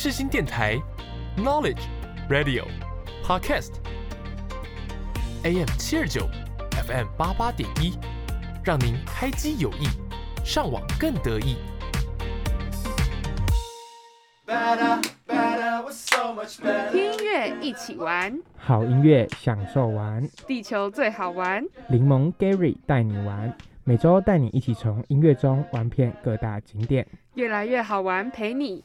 世新电台，Knowledge Radio Podcast，AM 七二九，FM 八八点一，让您开机有意，上网更得意。听音乐一起玩，好音乐享受玩，地球最好玩。柠檬 Gary 带你玩，每周带你一起从音乐中玩遍各大景点，越来越好玩，陪你。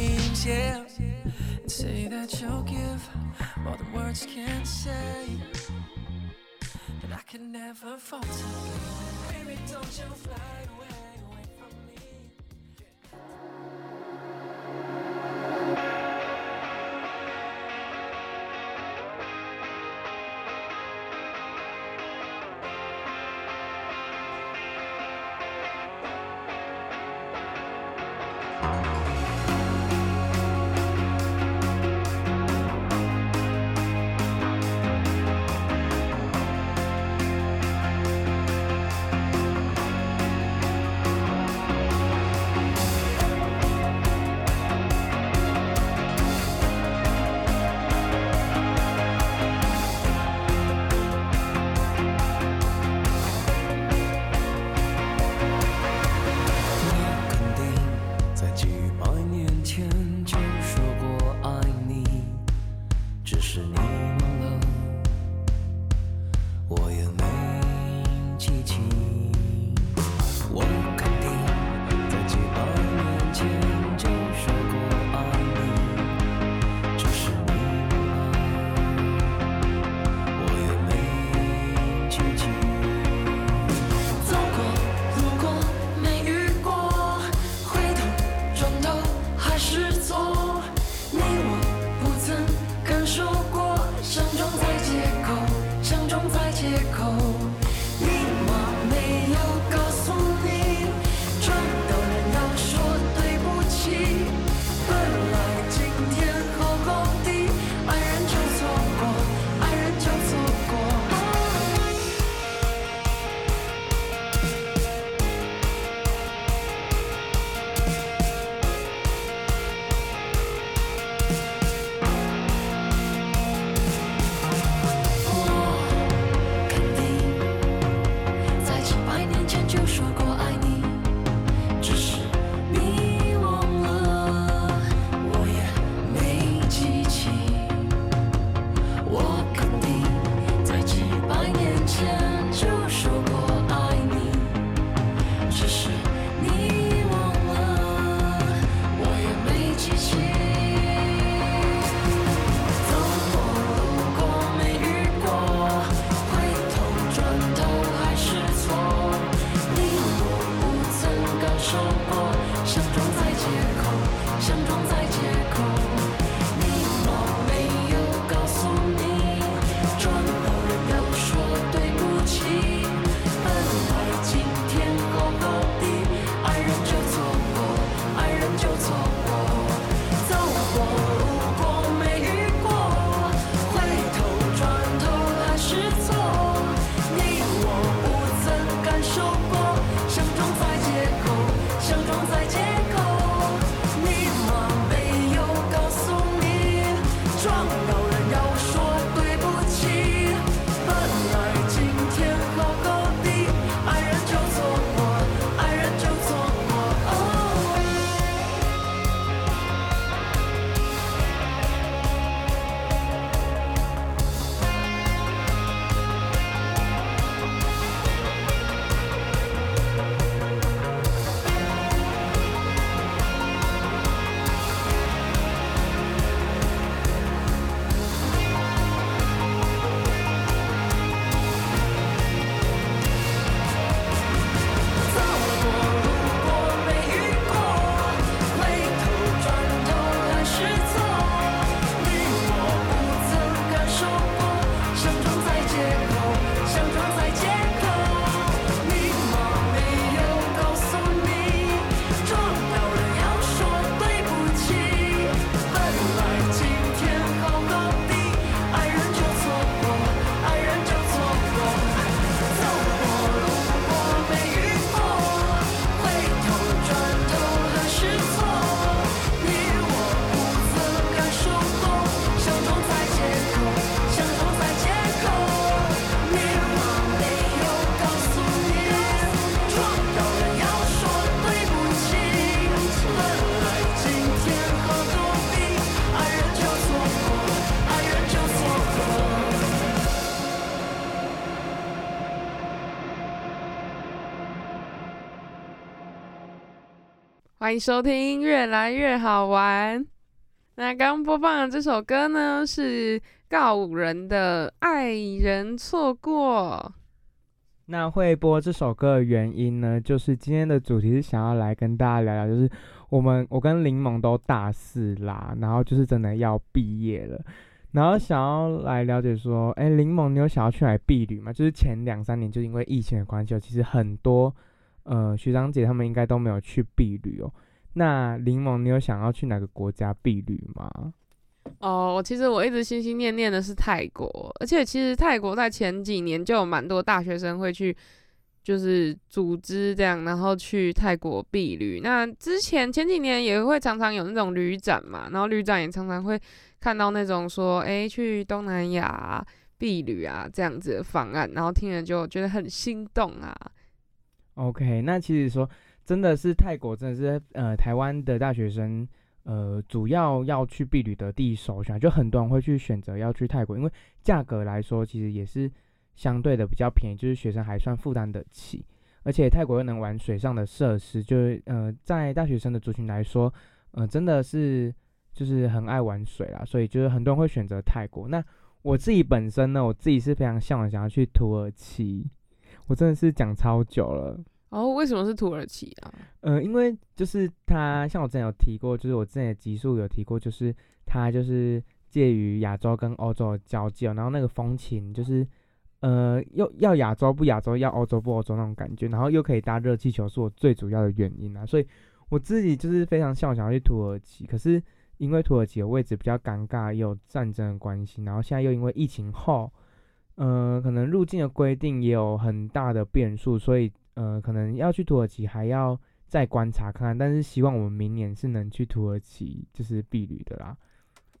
and say that you'll give all the words can't say that I can never falter. Baby, don't you fly away. 欢迎收听《越来越好玩》。那刚播放的这首歌呢，是告五人的《爱人错过》。那会播这首歌的原因呢，就是今天的主题是想要来跟大家聊聊，就是我们我跟柠檬都大四啦，然后就是真的要毕业了，然后想要来了解说，哎，柠檬你有想要去哪里避旅吗？就是前两三年就因为疫情的关系，其实很多呃学长姐他们应该都没有去避旅哦。那柠檬，你有想要去哪个国家避旅吗？哦，其实我一直心心念念的是泰国，而且其实泰国在前几年就有蛮多大学生会去，就是组织这样，然后去泰国避旅。那之前前几年也会常常有那种旅展嘛，然后旅展也常常会看到那种说，哎，去东南亚避旅啊这样子的方案，然后听了就觉得很心动啊。OK，那其实说。真的是泰国，真的是呃，台湾的大学生呃，主要要去避旅的第一首选，就很多人会去选择要去泰国，因为价格来说其实也是相对的比较便宜，就是学生还算负担得起，而且泰国又能玩水上的设施，就是呃，在大学生的族群来说，呃，真的是就是很爱玩水啦，所以就是很多人会选择泰国。那我自己本身呢，我自己是非常向往想要去土耳其，我真的是讲超久了。哦，为什么是土耳其啊？呃，因为就是它，像我之前有提过，就是我之前的集数有提过，就是它就是介于亚洲跟欧洲的交界，然后那个风情就是，呃，又要亚洲不亚洲，要欧洲不欧洲那种感觉，然后又可以搭热气球，是我最主要的原因啊。所以我自己就是非常向往想要去土耳其，可是因为土耳其的位置比较尴尬，也有战争的关系，然后现在又因为疫情后，呃，可能入境的规定也有很大的变数，所以。呃，可能要去土耳其还要再观察看看，但是希望我们明年是能去土耳其，就是避旅的啦。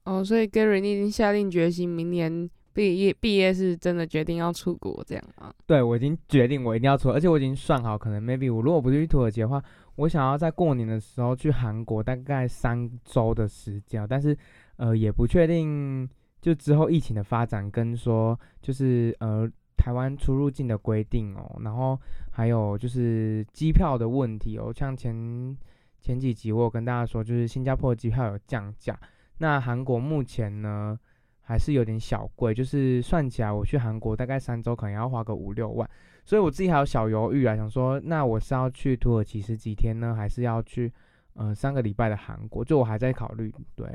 哦，所以 Gary，你已经下定决心，明年毕业毕业是真的决定要出国这样吗？对，我已经决定我一定要出，而且我已经算好，可能 maybe 我如果不去土耳其的话，我想要在过年的时候去韩国，大概三周的时间，但是呃也不确定，就之后疫情的发展跟说就是呃。台湾出入境的规定哦，然后还有就是机票的问题哦，像前前几集我有跟大家说，就是新加坡机票有降价，那韩国目前呢还是有点小贵，就是算起来我去韩国大概三周可能要花个五六万，所以我自己还有小犹豫啊，想说那我是要去土耳其十几天呢，还是要去呃三个礼拜的韩国？就我还在考虑。对，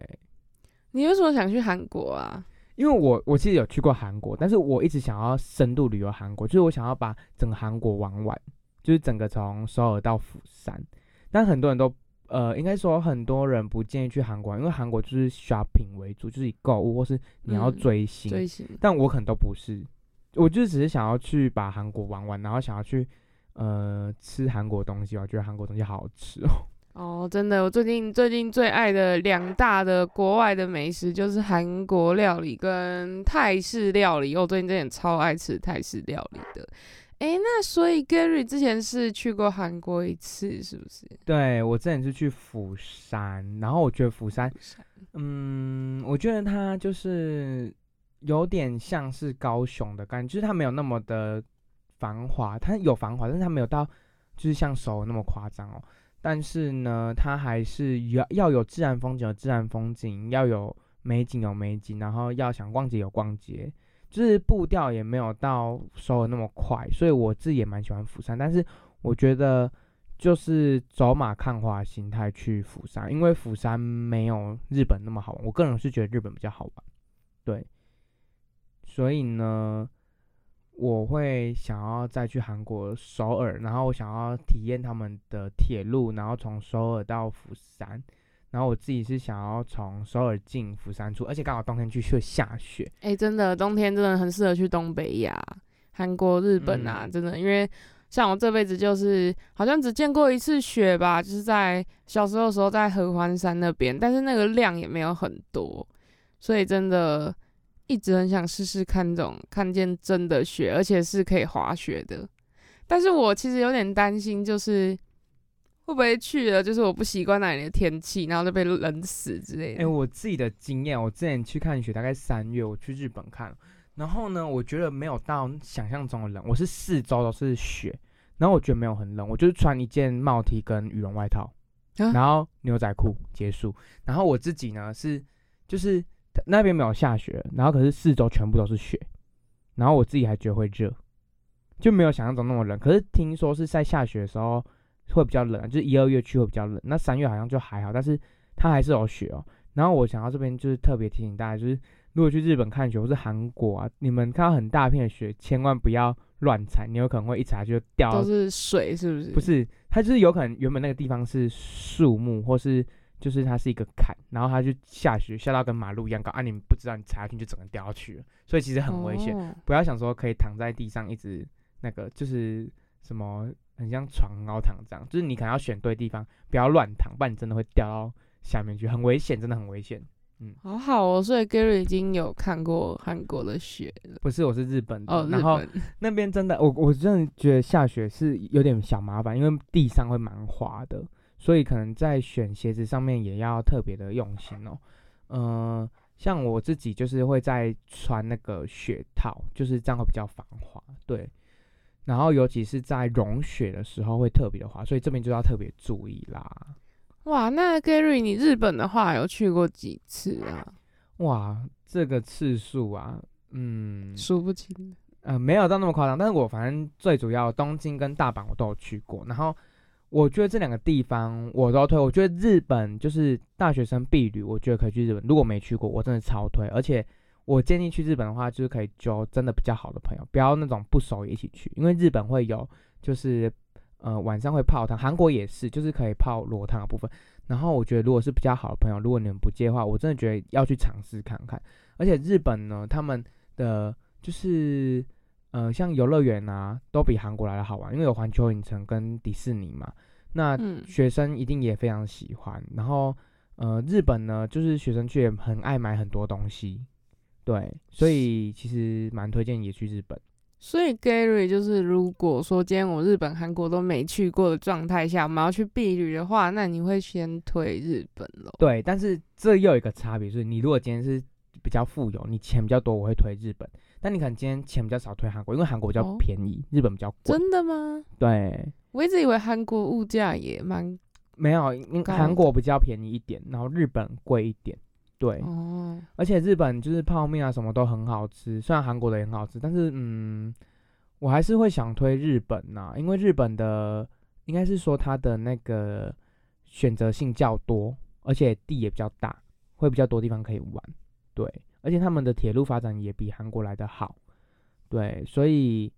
你为什么想去韩国啊？因为我我其实有去过韩国，但是我一直想要深度旅游韩国，就是我想要把整个韩国玩完，就是整个从首尔到釜山。但很多人都呃，应该说很多人不建议去韩国，因为韩国就是 shopping 为主，就是以购物或是你要追星。追星。但我可能都不是，我就只是想要去把韩国玩完，然后想要去呃吃韩国东西，我觉得韩国东西好好吃哦。哦，真的，我最近最近最爱的两大的国外的美食就是韩国料理跟泰式料理。我最近真的超爱吃泰式料理的。哎，那所以 Gary 之前是去过韩国一次，是不是？对，我之前是去釜山，然后我觉得釜山，嗯，我觉得它就是有点像是高雄的感觉，就是它没有那么的繁华，它有繁华，但是它没有到就是像首尔那么夸张哦。但是呢，它还是要要有自然风景有自然风景，要有美景有美景，然后要想逛街有逛街，就是步调也没有到收的那么快，所以我自己也蛮喜欢釜山。但是我觉得就是走马看花心态去釜山，因为釜山没有日本那么好玩。我个人是觉得日本比较好玩，对，所以呢。我会想要再去韩国首尔，然后我想要体验他们的铁路，然后从首尔到釜山，然后我自己是想要从首尔进釜山出，而且刚好冬天去会下雪。哎，真的，冬天真的很适合去东北亚，韩国、日本啊，真的，因为像我这辈子就是好像只见过一次雪吧，就是在小时候的时候在合欢山那边，但是那个量也没有很多，所以真的。一直很想试试看这种看见真的雪，而且是可以滑雪的。但是我其实有点担心，就是会不会去了，就是我不习惯那里的天气，然后就被冷死之类的。哎，我自己的经验，我之前去看雪，大概三月，我去日本看，然后呢，我觉得没有到想象中的冷。我是四周都是雪，然后我觉得没有很冷，我就是穿一件帽 T 跟羽绒外套，然后牛仔裤结束。然后我自己呢是就是那边没有下雪，然后可是四周全部都是雪，然后我自己还觉得会热，就没有想象中那么冷。可是听说是在下雪的时候会比较冷，啊就是一二月去会比较冷，那三月好像就还好，但是它还是有雪哦。然后我想到这边就是特别提醒大家，就是如果去日本看雪或是韩国啊，你们看到很大片的雪，千万不要乱踩，你有可能会一踩就掉到都是水，是不是？不，是，它就是有可能原本那个地方是树木，或是就是它是一个坎，然后它就下雪下到跟马路一样高啊，你们不知道你踩下去就整个掉下去了，所以其实很危险。哦不要想说可以躺在地上一直那个就是什么很像床很好躺这样，就是你可能要选对地方，不要乱躺，不然你真的会掉到下面去，很危险，真的很危险。嗯好好哦。所以 Gary 已经有看过韩国的雪了。不是，我是日本的，哦，然后那边真的，我我真的觉得下雪是有点小麻烦，因为地上会蛮滑的，所以可能在选鞋子上面也要特别的用心哦。嗯、像我自己就是会在穿那个雪套，就是这样会比较防滑，对。然后尤其是在融雪的时候会特别的滑，所以这边就要特别注意啦。哇，那 Gary 你日本的话有去过几次啊？哇，这个次数啊，嗯，数不清。呃，没有到那么夸张，但是我反正最主要东京跟大阪我都有去过，然后我觉得这两个地方我都要推。我觉得日本就是大学生必旅，我觉得可以去日本。如果没去过，我真的超推。而且我建议去日本的话，就是可以交真的比较好的朋友，不要那种不熟一起去，因为日本会有就是呃晚上会泡汤，韩国也是，就是可以泡裸汤的部分。然后我觉得如果是比较好的朋友，如果你们不介的话，我真的觉得要去尝试看看。而且日本呢，他们的就是呃，像游乐园啊，都比韩国来的好玩，因为有环球影城跟迪士尼嘛。那嗯，学生一定也非常喜欢。然后呃，日本呢，就是学生去也很爱买很多东西，对，所以其实蛮推荐也去日本。所以 Gary 就是，如果说今天我日本、韩国都没去过的状态下，我们要去避旅的话，那你会先推日本咯。对，但是这又有一个差别，就是你如果今天是比较富有，你钱比较多，我会推日本。但你可能今天钱比较少，推韩国，因为韩国比较哦便宜，日本比较贵。真的吗？对，我一直以为韩国物价也蛮没有，因高韩国比较便宜一点，然后日本贵一点。对，哦，而且日本就是泡面啊什么都很好吃，虽然韩国的也很好吃，但是嗯，我还是会想推日本呐、因为日本的应该是说它的那个选择性较多，而且地也比较大，会比较多地方可以玩。对，而且他们的铁路发展也比韩国来的好。对，所以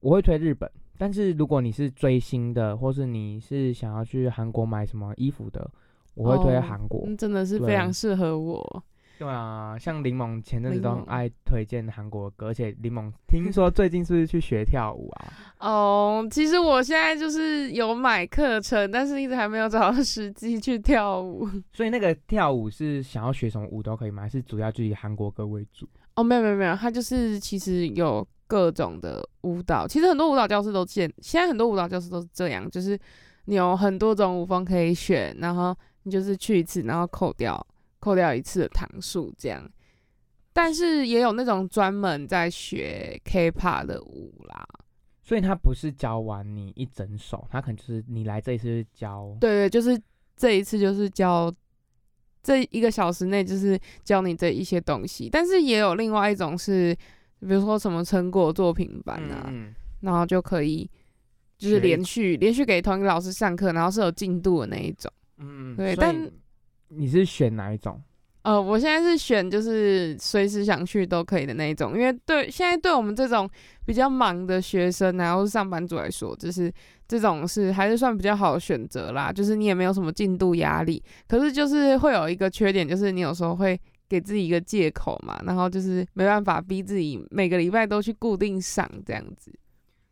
我会推日本。但是如果你是追星的，或是你是想要去韩国买什么衣服的，我会推哦韩国。嗯真的是非常适合我。对啊，像柠檬前阵子都很爱推荐韩国歌，而且柠檬听说最近是不是去学跳舞啊？哦，其实我现在就是有买课程，但是一直还没有找到时机去跳舞。所以那个跳舞是想要学什么舞都可以吗？还是主要就以韩国歌为主？哦，没有没有没有，它就是其实有各种的舞蹈，其实很多舞蹈教室都现现在很多舞蹈教室都是这样，就是你有很多种舞风可以选，然后你就是去一次，然后扣掉扣掉一次的堂数这样。但是也有那种专门在学 K-pop 的舞啦，所以他不是教完你一整首，他可能就是你来这一次是教。对对，就是这一次就是教这一个小时内就是教你这一些东西，但是也有另外一种是，比如说什么成果作品班啊，嗯，然后就可以就是连续连续给同一个老师上课，然后是有进度的那一种。嗯，对但你是选哪一种？呃，我现在是选就是随时想去都可以的那一种，因为对现在对我们这种比较忙的学生然后是上班族来说，就是这种是还是算比较好的选择啦。就是你也没有什么进度压力，可是就是会有一个缺点，就是你有时候会给自己一个借口嘛，然后就是没办法逼自己每个礼拜都去固定上这样子。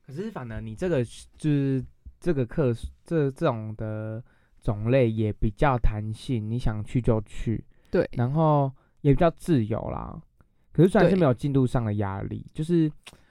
可是反而你这个就是这个课这这种的种类也比较弹性，你想去就去，对然后也比较自由啦。可是虽然是没有进度上的压力，就是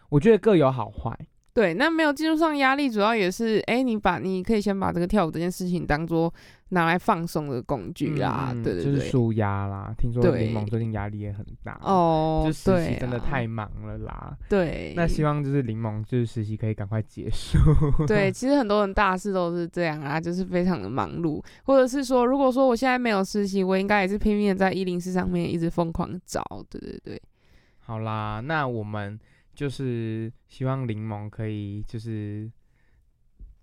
我觉得各有好坏。对，那没有技术上压力，主要也是，哎、你把你可以先把这个跳舞这件事情当做拿来放松的工具啦，嗯对对对。就是舒压啦。听说对柠檬最近压力也很大，哦，就实习真的啊太忙了啦。对。那希望就是柠檬就是实习可以赶快结束。对，其实很多人大事都是这样啊，就是非常的忙碌，或者是说，如果说我现在没有实习，我应该也是拼命的在一零四上面一直疯狂找，对对对。好啦，那我们就是希望柠檬可以就是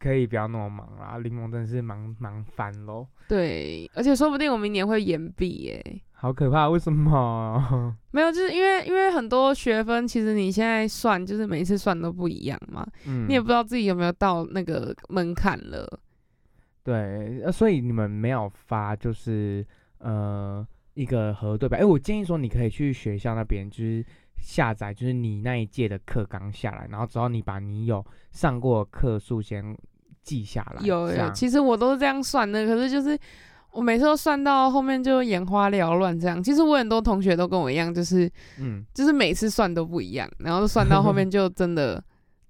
可以不要那么忙啦，柠檬真的是忙忙翻喽，对，而且说不定我明年会延毕耶。好可怕！为什么？没有，就是因为因为很多学分，其实你现在算，就是每一次算都不一样嘛，嗯，你也不知道自己有没有到那个门槛了。对，呃所以你们没有发就是呃一个核对吧？哎、我建议说你可以去学校那边就是下载，就是你那一届的课纲下来，然后只要你把你有上过的课数先记下来。有有，其实我都是这样算的，可是就是我每次都算到后面就眼花缭乱这样。其实我很多同学都跟我一样，就是嗯，就是每次算都不一样，然后算到后面 就真的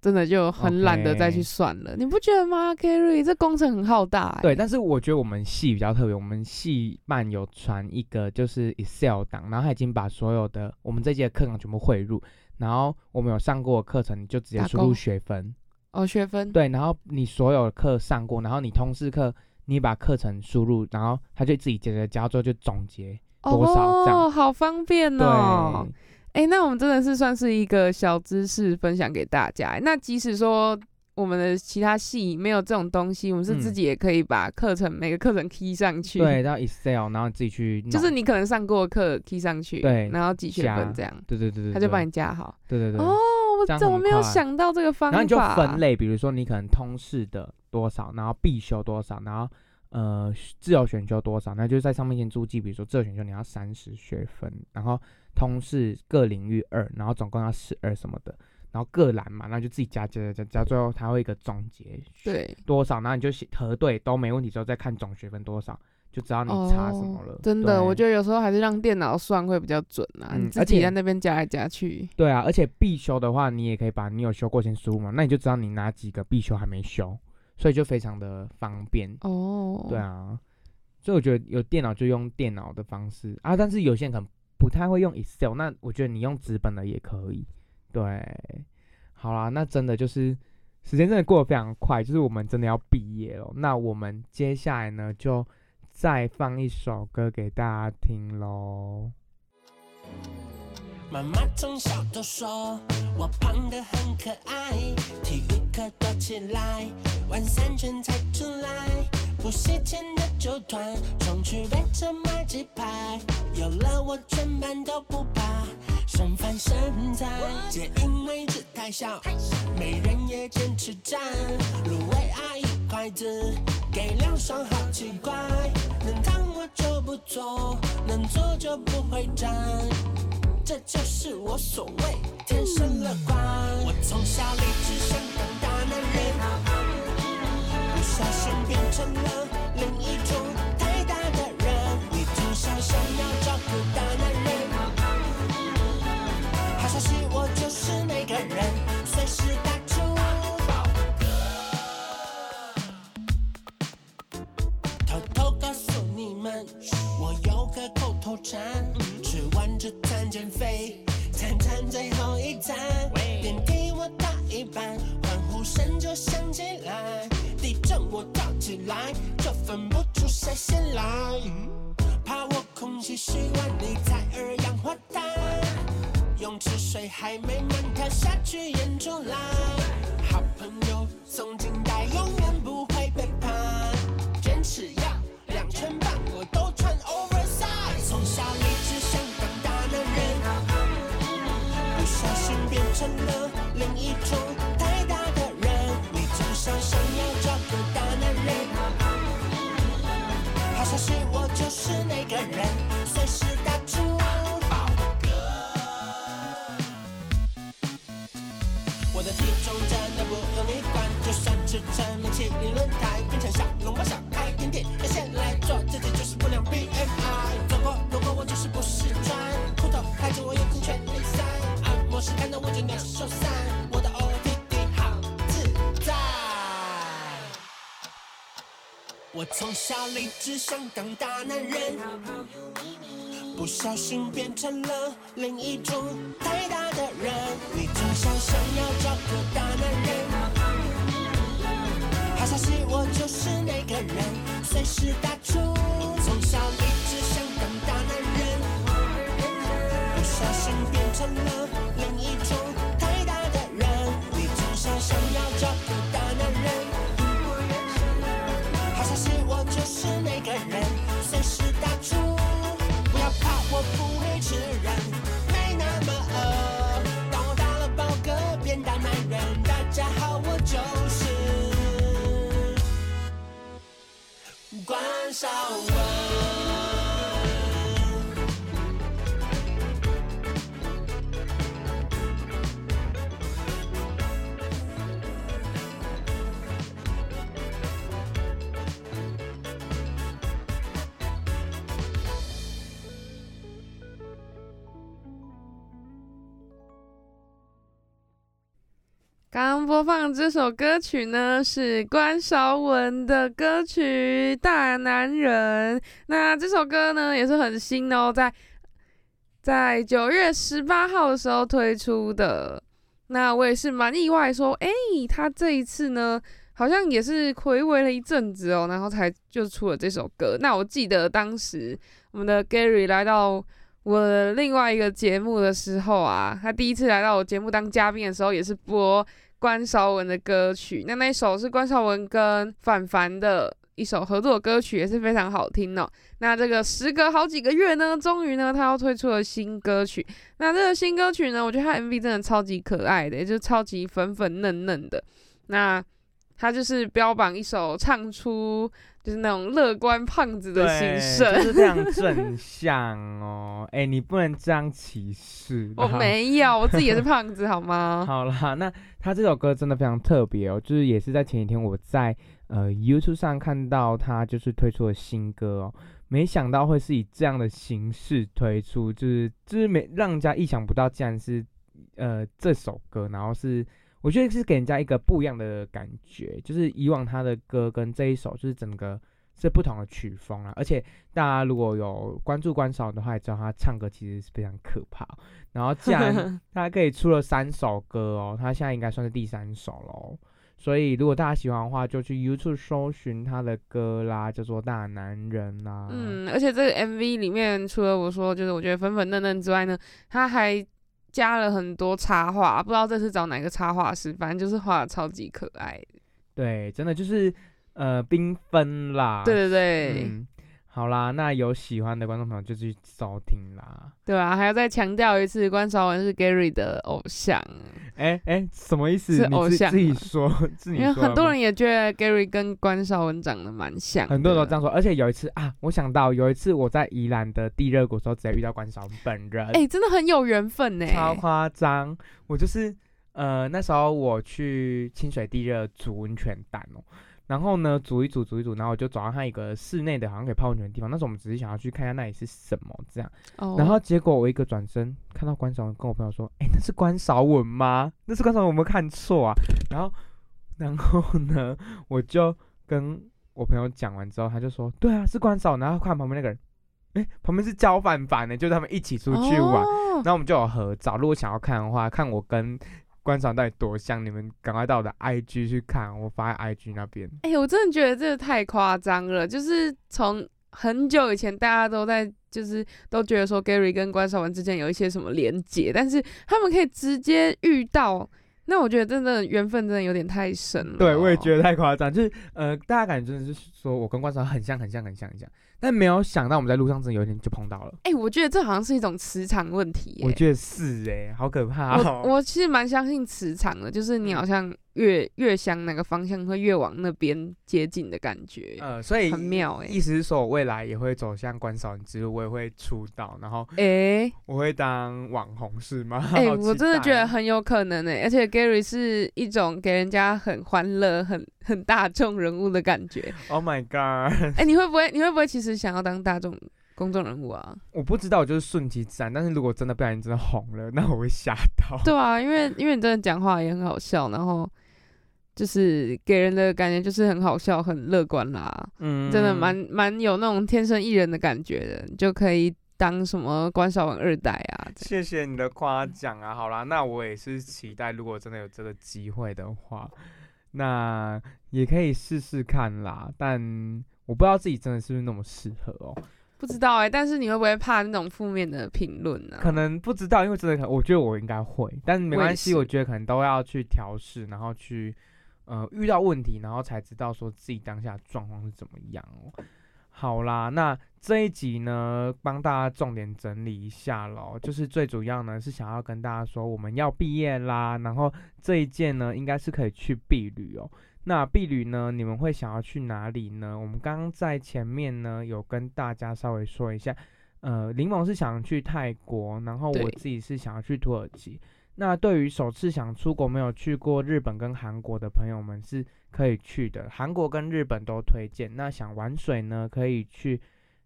真的就很懒得再去算了。你不觉得吗，Kerry？这工程很浩大、欸。对，但是我觉得我们系比较特别，我们系办有传一个就是 Excel 档，然后他已经把所有的我们这届的课纲全部汇入，然后我们有上过的课程，你就直接打输入勾学分。哦，学分。对，然后你所有的课上过，然后你通识课你把课程输入，然后他就自己接着加，之后就总结多少这样。哦，好方便对，哦。哎、那我们真的是算是一个小知识分享给大家。那即使说我们的其他系没有这种东西，我们是自嗯己也可以把课程、每个课程 key 上去。对，，到 Excel，然后自己去，就是你可能上过的课 key 上去，对然后几学分这样，对对对对，他就帮你加好。对对对。哦，我怎么没有想到这个方法？然后你就分类，比如说你可能通识的多少，然后必修多少，然后呃自由选修多少，那就在上面先注记，比如说自由选修你要三十学分，然后通识各领域二，然后总共要十二什么的，然后各栏嘛，那就自己加加加加加，最后它会一个总结对多少，然后你就写核对都没问题之后再看总学分多少，就知道你差什么了。哦真的，我觉得有时候还是让电脑算会比较准啊，嗯你自己而且在那边加来加去。对啊，而且必修的话，你也可以把你有修过先输入嘛，那你就知道你哪几个必修还没修，所以就非常的方便。哦，对啊，所以我觉得有电脑就用电脑的方式啊，但是有些人可能不太会用 Excel，那我觉得你用纸本的也可以。对，好啦，那真的就是时间真的过得非常快，就是我们真的要毕业了。那我们接下来呢，就再放一首歌给大家听喽。妈妈从小都说我胖得很可爱，体育课躲起来，玩三圈才出来。补习前的酒团，冲去北车买鸡排，有了我全班都不怕。剩饭剩菜，皆因为字太小，没人也坚持站。芦苇阿姨筷子给两双，好奇怪。能躺我就不坐，能坐就不会站。这就是我所谓天生乐观。我从小立志想当大男人，小心变成了另一种太大的人。你从小想要找个大男人，好消息我就是那个人，随时打出偷偷告诉你们，我有个口头禅，吃完这餐减肥，餐餐最后一餐。电梯我打一半，欢呼声就响起来，起来，就分不出谁先来。怕我空气稀万里采二氧化碳，泳池水还没满，跳下去淹出来。好朋友送进袋，永远不会背叛。坚持要两圈半，我都穿 oversize。从小立志想当大男人，不小心变成了另一种是那个人，随时打出报歌。我的体重真的不用你管，就算吃成了麒麟轮胎，变成小笼包小开甜点，要先来做自己就是不良 BMI。走过路过我就是不是专，裤头开着我有空全力塞，按摩时看到我就鸟兽散，我从小立志想当大男人，不小心变成了另一种太大的人。你从小想要找个大男人，好消息我就是那个人，随时打出。从小立志想当大男人，不小心变成了家好，我就是关少文。刚刚播放这首歌曲呢，是关韶文的歌曲《大男人》。那这首歌呢，也是很新哦，在在九月十八号的时候推出的。那我也是蛮意外，说，诶，他这一次呢，好像也是回味了一阵子哦，然后才就出了这首歌。那我记得当时我们的 Gary 来到我另外一个节目的时候啊，他第一次来到我节目当嘉宾的时候，也是播关韶文的歌曲。那那一首是关韶文跟凡凡的一首合作歌曲，也是非常好听哦。那这个时隔好几个月呢，终于呢，他又推出了新歌曲。那这个新歌曲呢，我觉得他 MV 真的超级可爱的，也就超级粉粉嫩嫩的。那他就是标榜一首唱出就是那种乐观胖子的心对，声。就是非常正向哦。哎、你不能这样歧视。我没有，我自己也是胖子，好吗？好啦，那他这首歌真的非常特别哦，就是也是在前几天我在呃 YouTube 上看到他就是推出了新歌哦，没想到会是以这样的形式推出，就是就是没让人家意想不到，竟然是呃这首歌，然后是我觉得是给人家一个不一样的感觉，就是以往他的歌跟这一首就是整个。是不同的曲风啊，而且大家如果有关注关少的话，也知道他唱歌其实是非常可怕。然后既然他可以出了三首歌哦，他现在应该算是第三首喽。所以如果大家喜欢的话，就去 YouTube 搜寻他的歌啦，叫做《大男人》啦。嗯，而且这个 MV 里面，除了我说就是我觉得粉粉嫩嫩之外呢，他还加了很多插画，不知道这次找哪个插画师，反正就是画的超级可爱的。对，真的就是呃缤纷啦。对对对，嗯，好啦，那有喜欢的观众朋友就去收听啦。对啊，还要再强调一次，关韶文是 Gary 的偶像，哎哎，什么意思？是你自自己说，自己因为很多人也觉得 Gary 跟关韶文长得蛮像，很多人都这样说，而且有一次啊，我想到有一次我在宜兰的地热谷的时候，直接遇到关少文本人，哎、真的很有缘分呢。超夸张。我就是呃那时候我去清水地热煮温泉蛋哦，然后呢煮一煮煮一煮，然后我就走到他一个室内的，好像可以泡温泉的地方。那时候我们只是想要去看一下那里是什么这样，哦然后结果我一个转身看到关少文，跟我朋友说：“哎、那是关少文吗？那是关少文，我没有看错啊？”然后，然后呢，我就跟我朋友讲完之后，他就说：“对啊，是关少文。”然后看旁边那个人，哎、旁边是焦凡凡呢，就是他们一起出去玩。哦然后我们就有合照。如果想要看的话，看我跟关少文到底多像，你们赶快到我的 IG 去看，我发在 IG 那边。哎、我真的觉得这个太夸张了，就是从很久以前大家都在，就是都觉得说 Gary 跟关韶文之间有一些什么连结，但是他们可以直接遇到，那我觉得真的缘分真的有点太深了。对，我也觉得。太夸张，就是呃，大家感觉真的是说我跟关少文很像，很像，很像，很像，但没有想到我们在路上真的有一天就碰到了。哎、我觉得这好像是一种磁场问题耶。我觉得是哎、好可怕哦、我我其实蛮相信磁场的，就是你嗯好像越越向哪个方向，会越往那边接近的感觉，呃，所以很妙哎、意思是说我未来也会走向关少文之路，我也会出道，然后哎我会当网红是吗？哎、好我真的觉得很有可能哎、而且 Gary 是一种给人家很欢乐、很很大众人物的感觉。Oh my god！哎、你会不会你会不会其实想要当大众公众人物啊？我不知道，我就是顺其自然。但是如果真的不小心真的红了，那我会吓到。对啊，因为因为你真的讲话也很好笑，然后就是给人的感觉就是很好笑、很乐观啦，嗯真的蛮蛮有那种天生艺人的感觉的，你就可以当什么关少文二代啊，谢谢你的夸奖啊！好啦，那我也是期待，如果真的有这个机会的话，那也可以试试看啦。但我不知道自己真的是不是那么适合哦，不知道哎、但是你会不会怕那种负面的评论呢？可能不知道，因为真的可，我觉得我应该会，但没关系，是我觉得可能都要去调试，然后去呃遇到问题，然后才知道说自己当下状况是怎么样哦。好啦，那这一集呢，帮大家重点整理一下喽，就是最主要呢是想要跟大家说，我们要毕业啦，然后这一件呢应该是可以去避旅哦。那避旅呢，你们会想要去哪里呢？我们刚刚在前面呢有跟大家稍微说一下，呃，柠檬是想去泰国，然后我自己是想要去土耳其。那对于首次想出国没有去过日本跟韩国的朋友们是可以去的，韩国跟日本都推荐。那想玩水呢，可以去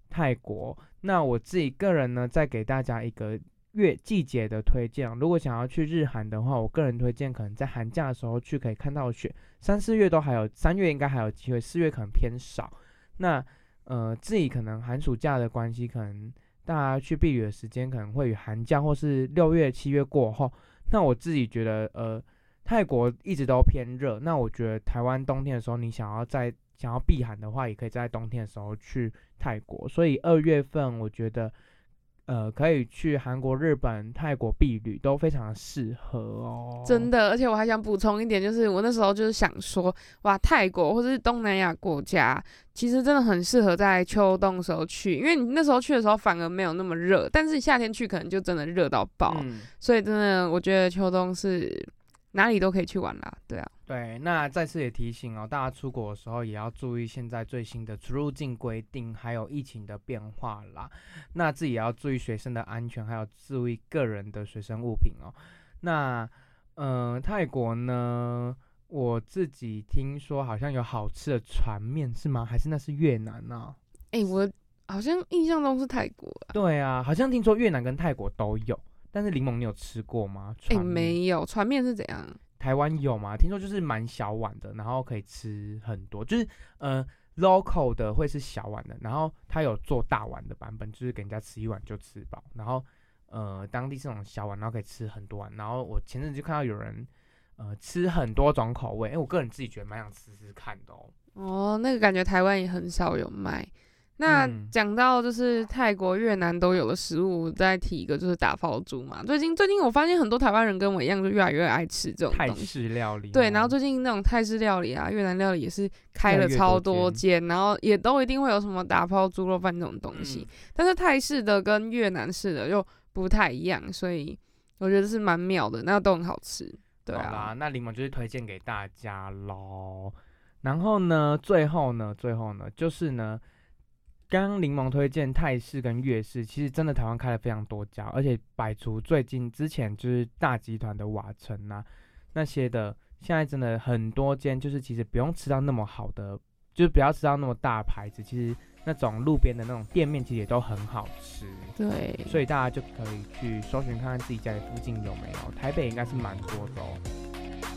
泰国。那我自己个人呢，再给大家一个月季节的推荐。如果想要去日韩的话，我个人推荐可能在寒假的时候去，可以看到雪。三四月都还有，三月应该还有机会，四月可能偏少。那呃，自己可能寒暑假的关系，可能大家去避雨的时间可能会与寒假或是六月、七月过后。那我自己觉得，呃，泰国一直都偏热，那我觉得台湾冬天的时候，你想要在想要避寒的话，也可以在冬天的时候去泰国。所以二月份，我觉得，呃，可以去韩国、日本、泰国避旅都非常适合哦。真的，而且我还想补充一点，就是我那时候就是想说，哇，泰国或者是东南亚国家，其实真的很适合在秋冬的时候去，因为你那时候去的时候反而没有那么热，但是夏天去可能就真的热到爆，嗯，所以真的我觉得秋冬是哪里都可以去玩啦，对啊，对，那再次也提醒哦，大家出国的时候也要注意现在最新的出入境规定，还有疫情的变化啦。那自己也要注意学生的安全，还有注意个人的随身物品哦。那，呃，泰国呢，我自己听说好像有好吃的船面是吗？还是那是越南呢、哎、我好像印象中是泰国啊，对啊，好像听说越南跟泰国都有，但是柠檬你有吃过吗？哎、没有，船面是怎样？台湾有吗？听说就是蛮小碗的，然后可以吃很多，就是呃 local 的会是小碗的，然后它有做大碗的版本，就是给人家吃一碗就吃饱，然后呃当地这种小碗，然后可以吃很多碗，然后我前阵子就看到有人呃吃很多种口味，哎、我个人自己觉得蛮想吃吃看的哦。哦，那个感觉台湾也很少有卖。那嗯讲到就是泰国、越南都有的食物，再提一个就是打抛猪嘛。最近最近我发现很多台湾人跟我一样，就越来越爱吃这种泰。式料理哦，对，然后最近那种泰式料理啊、越南料理也是开了超多多间，然后也都一定会有什么打抛猪肉饭这种东西。嗯但是泰式的跟越南式的又不太一样，所以我觉得是蛮妙的，那都很好吃。对好啦，啊，那柠檬就是推荐给大家喽。然后呢，最后呢，最后呢，就是呢，刚刚柠檬推荐泰式跟粤式，其实真的台湾开了非常多家，而且摆除最近之前就是大集团的瓦城啊那些的，现在真的很多间，就是其实不用吃到那么好的，就是不要吃到那么大牌子，其实那种路边的那种店面其实也都很好吃。对，所以大家就可以去搜寻看看自己家里附近有没有，台北应该是蛮多的哦。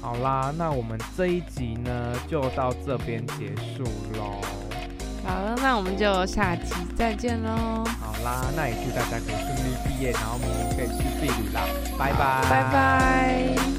好啦，那我们这一集呢就到这边结束喽。好了，那我们就下期再见喽，好啦，那也祝大家可以顺利毕业，然后明年可以去避旅啦，拜拜，拜拜。